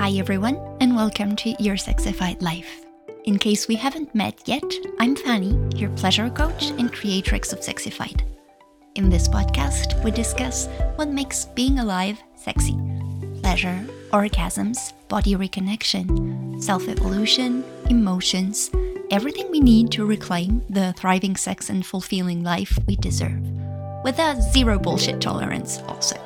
Hi, everyone, and welcome to Your Sexyfied Life. In case we haven't met yet, I'm Fanny, your pleasure coach and creatrix of Sexyfied. In this podcast, we discuss what makes being alive sexy pleasure, orgasms, body reconnection, self evolution, emotions, everything we need to reclaim the thriving sex and fulfilling life we deserve. With a zero bullshit tolerance, also.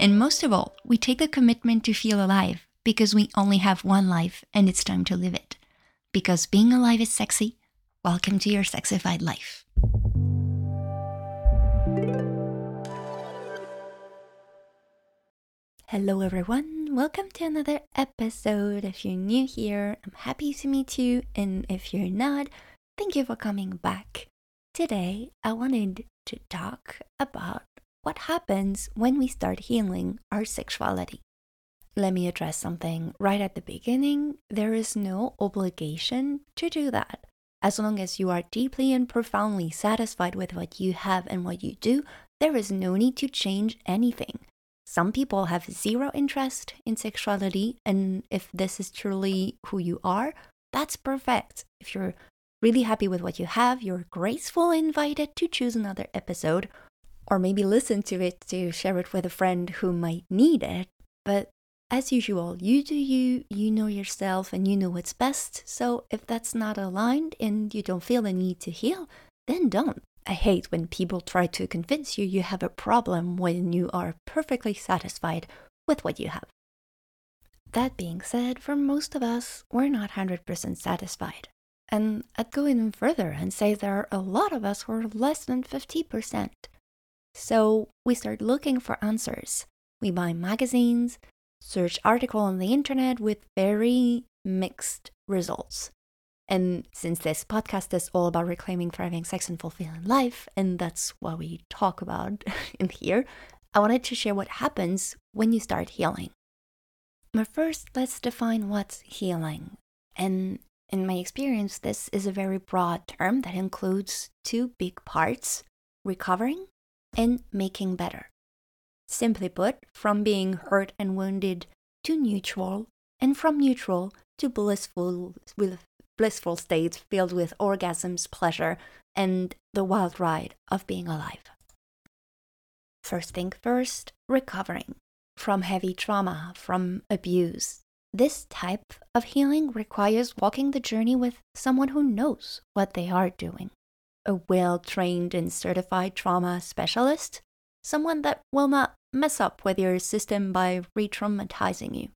And most of all, we take the commitment to feel alive because we only have one life and it's time to live it. Because being alive is sexy. Welcome to your sexyfied life. Hello, everyone. Welcome to another episode. If you're new here, I'm happy to meet you. And if you're not, thank you for coming back. Today, I wanted to talk about what happens when we start healing our sexuality. Let me address something right at the beginning. There is no obligation to do that. As long as you are deeply and profoundly satisfied with what you have and what you do, there is no need to change anything. Some people have zero interest in sexuality, and if this is truly who you are, that's perfect. If you're really happy with what you have, you're gracefully invited to choose another episode, or maybe listen to it to share it with a friend who might need it. But as usual, you do you, you know yourself, and you know what's best. So if that's not aligned and you don't feel the need to heal, then don't. I hate when people try to convince you you have a problem when you are perfectly satisfied with what you have. That being said, for most of us, we're not 100% satisfied. And I'd go even further and say there are a lot of us who are less than 50%. So we start looking for answers. We buy magazines, search article on the internet with very mixed results. And since this podcast is all about reclaiming thriving sex and fulfilling life, and that's what we talk about in here, I wanted to share what happens when you start healing. But first, let's define what's healing. And in my experience, this is a very broad term that includes two big parts recovering and making better. Simply put, from being hurt and wounded to neutral, and from neutral to blissful with blissful states filled with orgasms, pleasure, and the wild ride of being alive. First thing first, recovering from heavy trauma, from abuse. This type of healing requires walking the journey with someone who knows what they are doing. A well trained and certified trauma specialist, someone that will not mess up with your system by re-traumatizing you.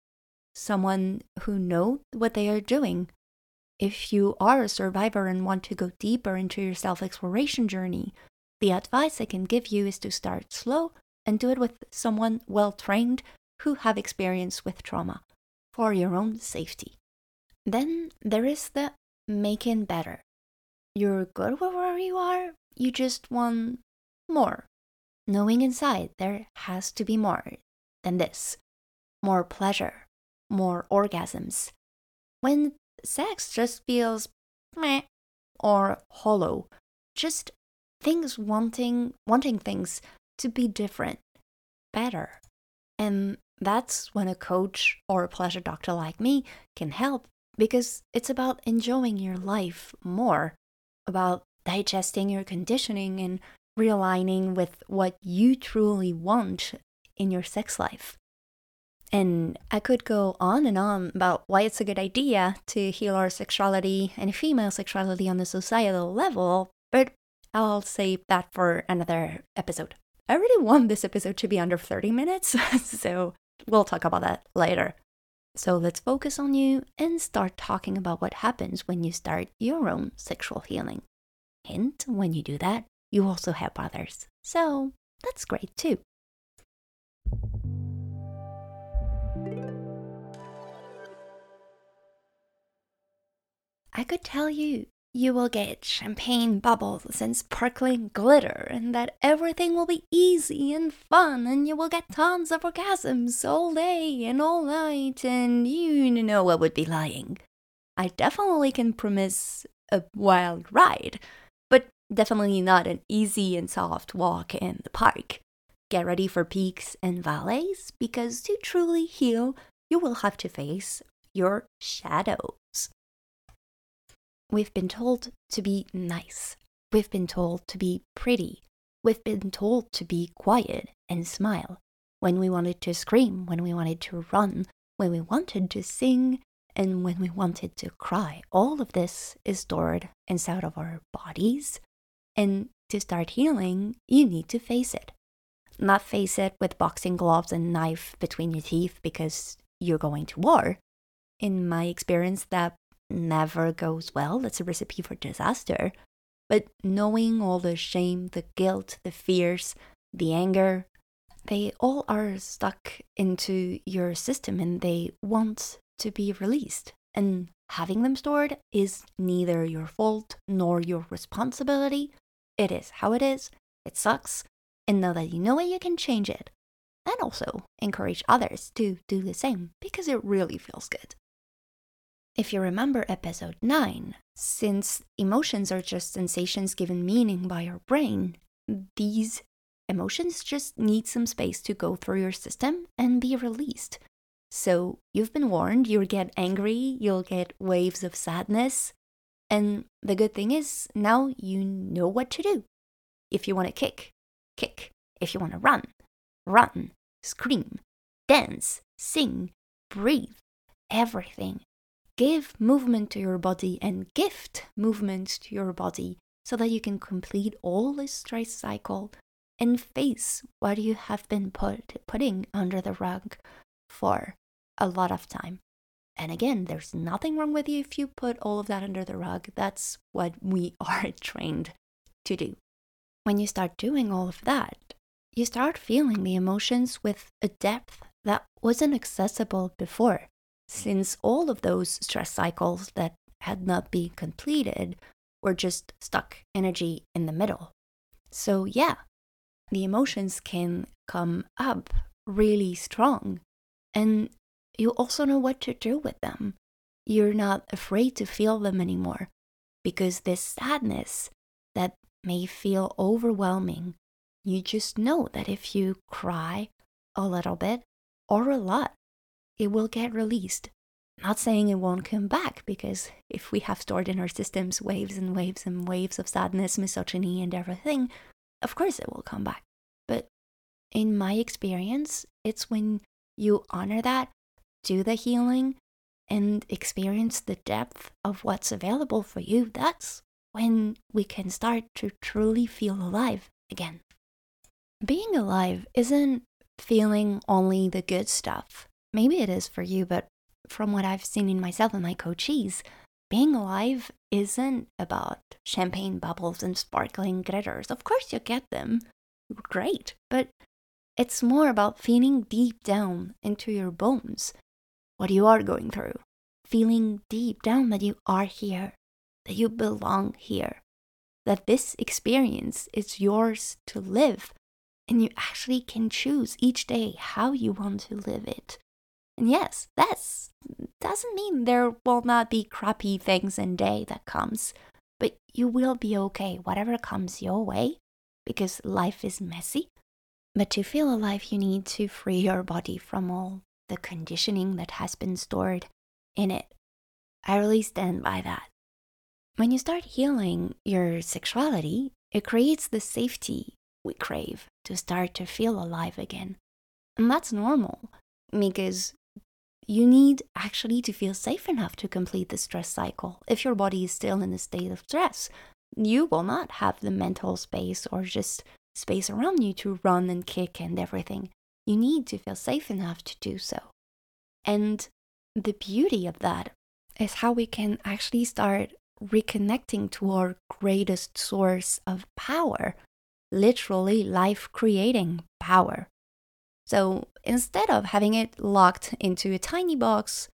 Someone who know what they are doing. If you are a survivor and want to go deeper into your self-exploration journey, the advice I can give you is to start slow and do it with someone well trained who have experience with trauma for your own safety. Then there is the making better. You're good where you are, you just want more knowing inside there has to be more than this more pleasure, more orgasms. When sex just feels meh or hollow, just things wanting wanting things to be different, better. And that's when a coach or a pleasure doctor like me can help because it's about enjoying your life more, about digesting your conditioning and realigning with what you truly want in your sex life. And I could go on and on about why it's a good idea to heal our sexuality and female sexuality on the societal level, but I'll save that for another episode. I really want this episode to be under 30 minutes, so we'll talk about that later. So let's focus on you and start talking about what happens when you start your own sexual healing. Hint when you do that, you also help others. So that's great too. I could tell you you will get champagne bubbles and sparkling glitter, and that everything will be easy and fun, and you will get tons of orgasms all day and all night, and you know I would be lying. I definitely can promise a wild ride, Definitely not an easy and soft walk in the park. Get ready for peaks and valleys because to truly heal, you will have to face your shadows. We've been told to be nice. We've been told to be pretty. We've been told to be quiet and smile. When we wanted to scream, when we wanted to run, when we wanted to sing, and when we wanted to cry. All of this is stored inside of our bodies. And to start healing, you need to face it. Not face it with boxing gloves and knife between your teeth because you're going to war. In my experience, that never goes well. That's a recipe for disaster. But knowing all the shame, the guilt, the fears, the anger, they all are stuck into your system and they want to be released. And having them stored is neither your fault nor your responsibility. It is how it is. It sucks. And know that you know it, you can change it. And also encourage others to do the same because it really feels good. If you remember episode 9, since emotions are just sensations given meaning by our brain, these emotions just need some space to go through your system and be released. So you've been warned, you'll get angry, you'll get waves of sadness. And the good thing is, now you know what to do. If you want to kick, kick. If you want to run, run, scream, dance, sing, breathe, everything give movement to your body and gift movement to your body so that you can complete all this stress cycle and face what you have been put putting under the rug for a lot of time. And again, there's nothing wrong with you if you put all of that under the rug. That's what we are trained to do. When you start doing all of that, you start feeling the emotions with a depth that wasn't accessible before since all of those stress cycles that had not been completed were just stuck energy in the middle. So, yeah, the emotions can come up really strong, and you also know what to do with them. You're not afraid to feel them anymore because this sadness that may feel overwhelming, you just know that if you cry a little bit or a lot, it will get released. Not saying it won't come back, because if we have stored in our systems waves and waves and waves of sadness, misogyny, and everything, of course it will come back. But in my experience, it's when you honor that, do the healing, and experience the depth of what's available for you, that's when we can start to truly feel alive again. Being alive isn't feeling only the good stuff. Maybe it is for you, but from what I've seen in myself and my coaches, being alive isn't about champagne bubbles and sparkling glitters. Of course, you get them. Great. But it's more about feeling deep down into your bones what you are going through. Feeling deep down that you are here, that you belong here, that this experience is yours to live, and you actually can choose each day how you want to live it. And yes, that doesn't mean there will not be crappy things in day that comes, but you will be okay whatever comes your way because life is messy. But to feel alive, you need to free your body from all the conditioning that has been stored in it. I really stand by that. When you start healing your sexuality, it creates the safety we crave to start to feel alive again. And that's normal because you need actually to feel safe enough to complete the stress cycle. If your body is still in a state of stress, you will not have the mental space or just space around you to run and kick and everything. You need to feel safe enough to do so. And the beauty of that is how we can actually start reconnecting to our greatest source of power, literally life creating power. So instead of having it locked into a tiny box,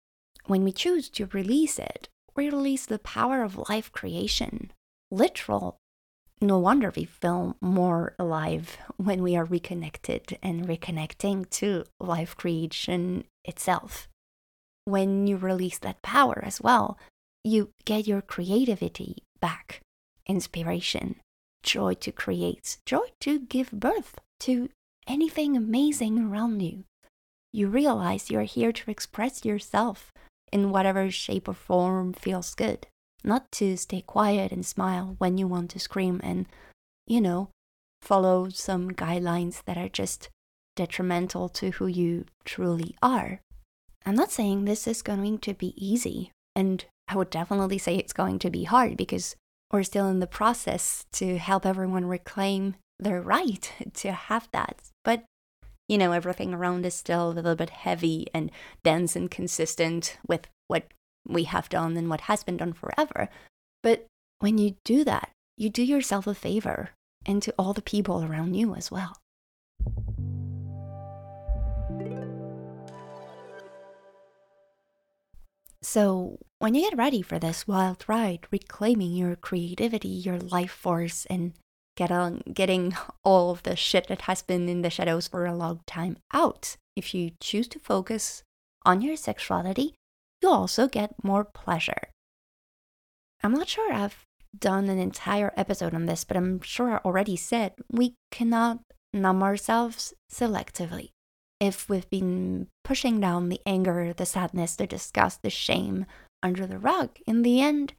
when we choose to release it, we release the power of life creation. Literal. No wonder we feel more alive when we are reconnected and reconnecting to life creation itself. When you release that power as well, you get your creativity back, inspiration, joy to create, joy to give birth to anything amazing around you. you realize you're here to express yourself in whatever shape or form feels good, not to stay quiet and smile when you want to scream and, you know, follow some guidelines that are just detrimental to who you truly are. I'm not saying this is going to be easy, and I would definitely say it's going to be hard because we're still in the process to help everyone reclaim their right to have that. But you know, everything around is still a little bit heavy and dense and consistent with what we have done and what has been done forever. But when you do that, you do yourself a favor and to all the people around you as well. So, when you get ready for this wild ride, reclaiming your creativity, your life force, and get on, getting all of the shit that has been in the shadows for a long time out, if you choose to focus on your sexuality, you also get more pleasure. I'm not sure I've done an entire episode on this, but I'm sure I already said we cannot numb ourselves selectively. If we've been pushing down the anger, the sadness, the disgust, the shame under the rug, in the end,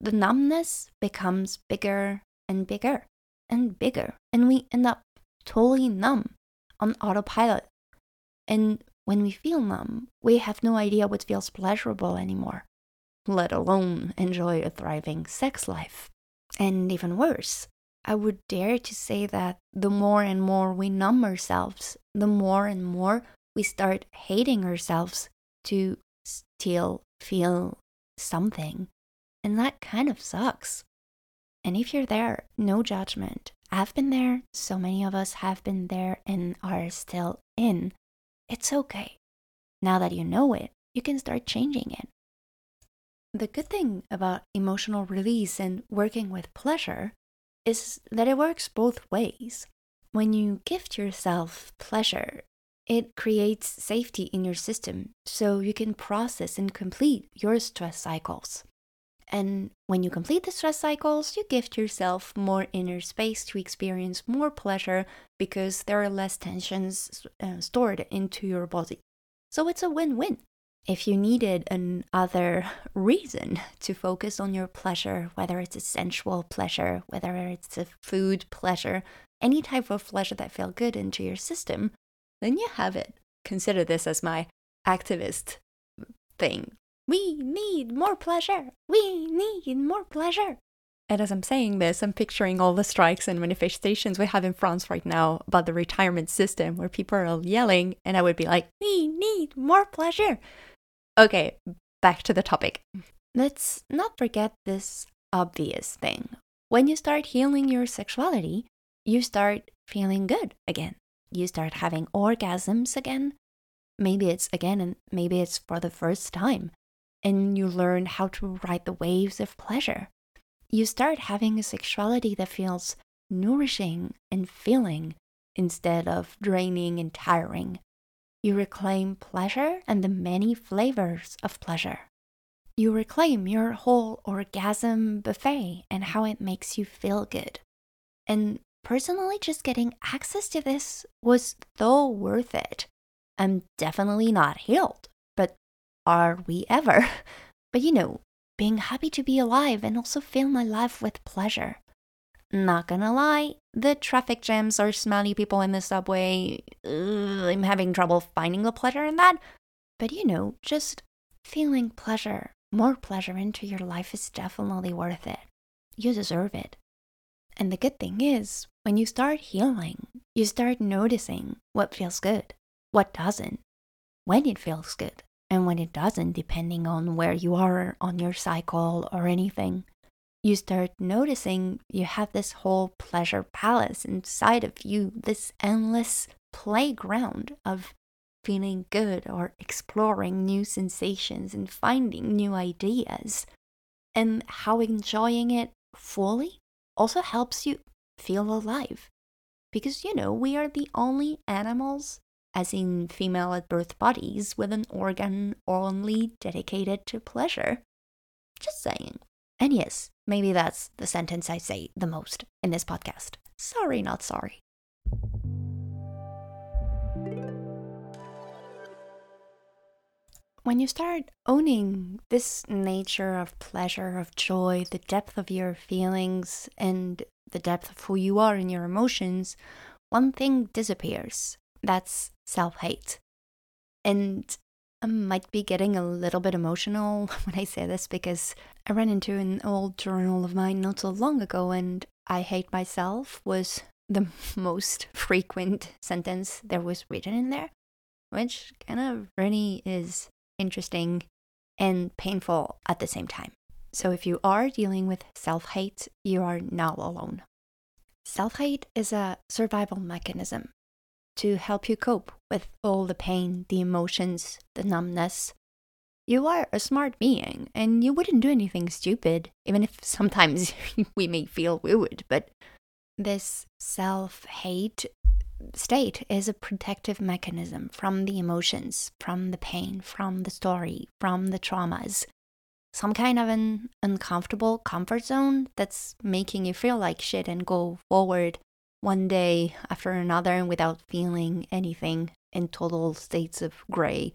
the numbness becomes bigger and bigger and bigger, and we end up totally numb on autopilot. And when we feel numb, we have no idea what feels pleasurable anymore let alone enjoy a thriving sex life. And even worse, I would dare to say that the more and more we numb ourselves, the more and more we start hating ourselves to still feel something. And that kind of sucks. And if you're there, no judgment. I've been there, so many of us have been there and are still in. It's okay. Now that you know it, you can start changing it. The good thing about emotional release and working with pleasure is that it works both ways. When you gift yourself pleasure, it creates safety in your system so you can process and complete your stress cycles. And when you complete the stress cycles, you gift yourself more inner space to experience more pleasure because there are less tensions uh, stored into your body. So it's a win win. If you needed another reason to focus on your pleasure, whether it's a sensual pleasure, whether it's a food pleasure, any type of pleasure that felt good into your system, then you have it. Consider this as my activist thing. We need more pleasure. We need more pleasure. And as I'm saying this, I'm picturing all the strikes and manifestations we have in France right now about the retirement system where people are yelling, and I would be like, we need more pleasure. Okay, back to the topic. Let's not forget this obvious thing. When you start healing your sexuality, you start feeling good again. You start having orgasms again. Maybe it's again, and maybe it's for the first time. And you learn how to ride the waves of pleasure. You start having a sexuality that feels nourishing and filling instead of draining and tiring. You reclaim pleasure and the many flavors of pleasure. You reclaim your whole orgasm buffet and how it makes you feel good. And personally, just getting access to this was so worth it. I'm definitely not healed, are we ever? But you know, being happy to be alive and also fill my life with pleasure. Not gonna lie, the traffic jams or smelly people in the subway, ugh, I'm having trouble finding the pleasure in that. But you know, just feeling pleasure, more pleasure into your life is definitely worth it. You deserve it. And the good thing is, when you start healing, you start noticing what feels good, what doesn't, when it feels good, and when it doesn't, depending on where you are on your cycle or anything you start noticing you have this whole pleasure palace inside of you, this endless playground of feeling good or exploring new sensations and finding new ideas. And how enjoying it fully also helps you feel alive. Because, you know, we are the only animals, as in female at birth bodies, with an organ only dedicated to pleasure. Just saying. And yes, maybe that's the sentence I say the most in this podcast. Sorry, not sorry. when you start owning this nature of pleasure, of joy, the depth of your feelings, and the depth of who you are in your emotions, one thing disappears. That's self hate. And I might be getting a little bit emotional when I say this because I ran into an old journal of mine not so long ago, and I hate myself was the most frequent sentence there was written in there, which kind of really is interesting and painful at the same time. So if you are dealing with self hate, you are not alone. Self hate is a survival mechanism to help you cope with all the pain, the emotions, the numbness. You are a smart being and you wouldn't do anything stupid, even if sometimes we may feel we would. But this self hate state is a protective mechanism from the emotions, from the pain, from the story, from the traumas. Some kind of an uncomfortable comfort zone that's making you feel like shit and go forward one day after another without feeling anything in total states of gray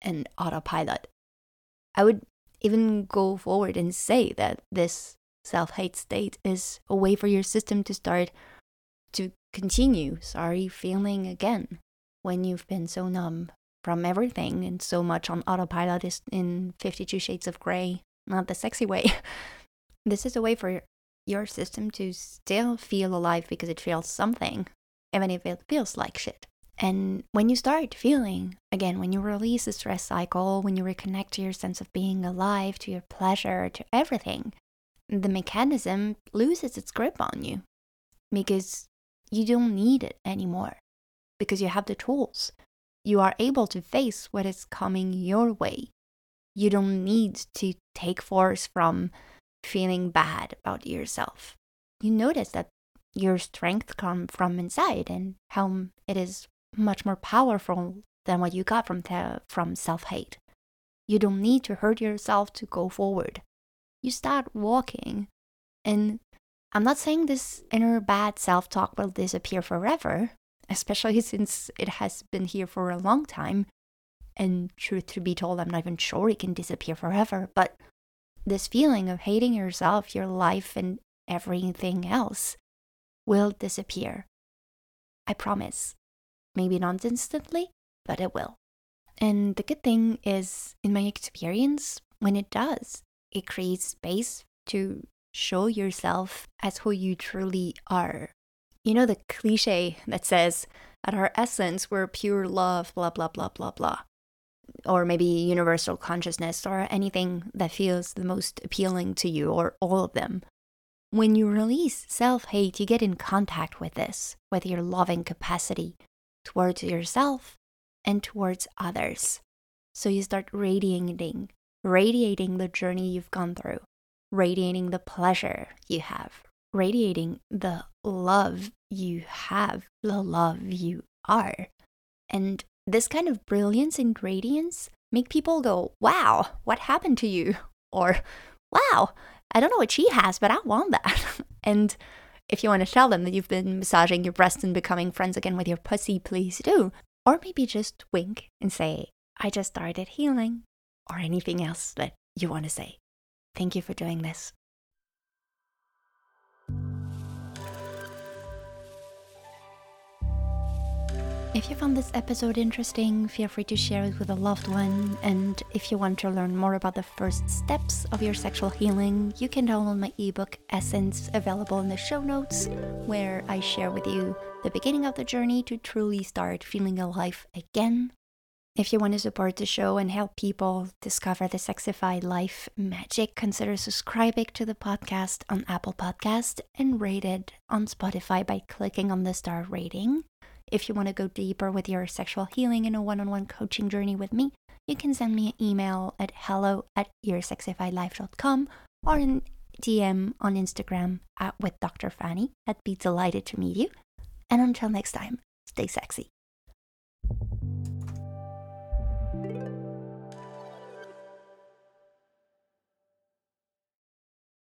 and autopilot. I would even go forward and say that this self hate state is a way for your system to start to continue, sorry, feeling again when you've been so numb from everything and so much on autopilot is in 52 shades of gray, not the sexy way. this is a way for your system to still feel alive because it feels something, even if it feels like shit. And when you start feeling, again, when you release the stress cycle, when you reconnect to your sense of being alive, to your pleasure, to everything, the mechanism loses its grip on you because you don't need it anymore because you have the tools. You are able to face what is coming your way. You don't need to take force from feeling bad about yourself. You notice that your strength comes from inside and how it is much more powerful than what you got from from self-hate. You don't need to hurt yourself to go forward. You start walking and I'm not saying this inner bad self-talk will disappear forever, especially since it has been here for a long time. And truth to be told, I'm not even sure it can disappear forever, but this feeling of hating yourself, your life, and everything else will disappear. I promise. Maybe not instantly, but it will. And the good thing is, in my experience, when it does, it creates space to show yourself as who you truly are. You know the cliche that says, at our essence, we're pure love, blah, blah, blah, blah, blah or maybe universal consciousness or anything that feels the most appealing to you or all of them. When you release self hate, you get in contact with this, with your loving capacity towards yourself and towards others. So you start radiating, radiating the journey you've gone through, radiating the pleasure you have, radiating the love you have, the love you are. And this kind of brilliance and radiance make people go, wow, what happened to you? Or, wow, I don't know what she has, but I want that. and if you want to tell them that you've been massaging your breast and becoming friends again with your pussy, please do. Or maybe just wink and say, I just started healing, or anything else that you want to say. Thank you for doing this. If you found this episode interesting, feel free to share it with a loved one. And if you want to learn more about the first steps of your sexual healing, you can download my ebook Essence, available in the show notes, where I share with you the beginning of the journey to truly start feeling alive again. If you want to support the show and help people discover the sexyfied life magic, consider subscribing to the podcast on Apple Podcast and rate it on Spotify by clicking on the star rating. If you want to go deeper with your sexual healing in a one on one coaching journey with me, you can send me an email at hello at yoursexyfiedlife.com or an DM on Instagram at with Dr. Fanny. I'd be delighted to meet you. And until next time, stay sexy.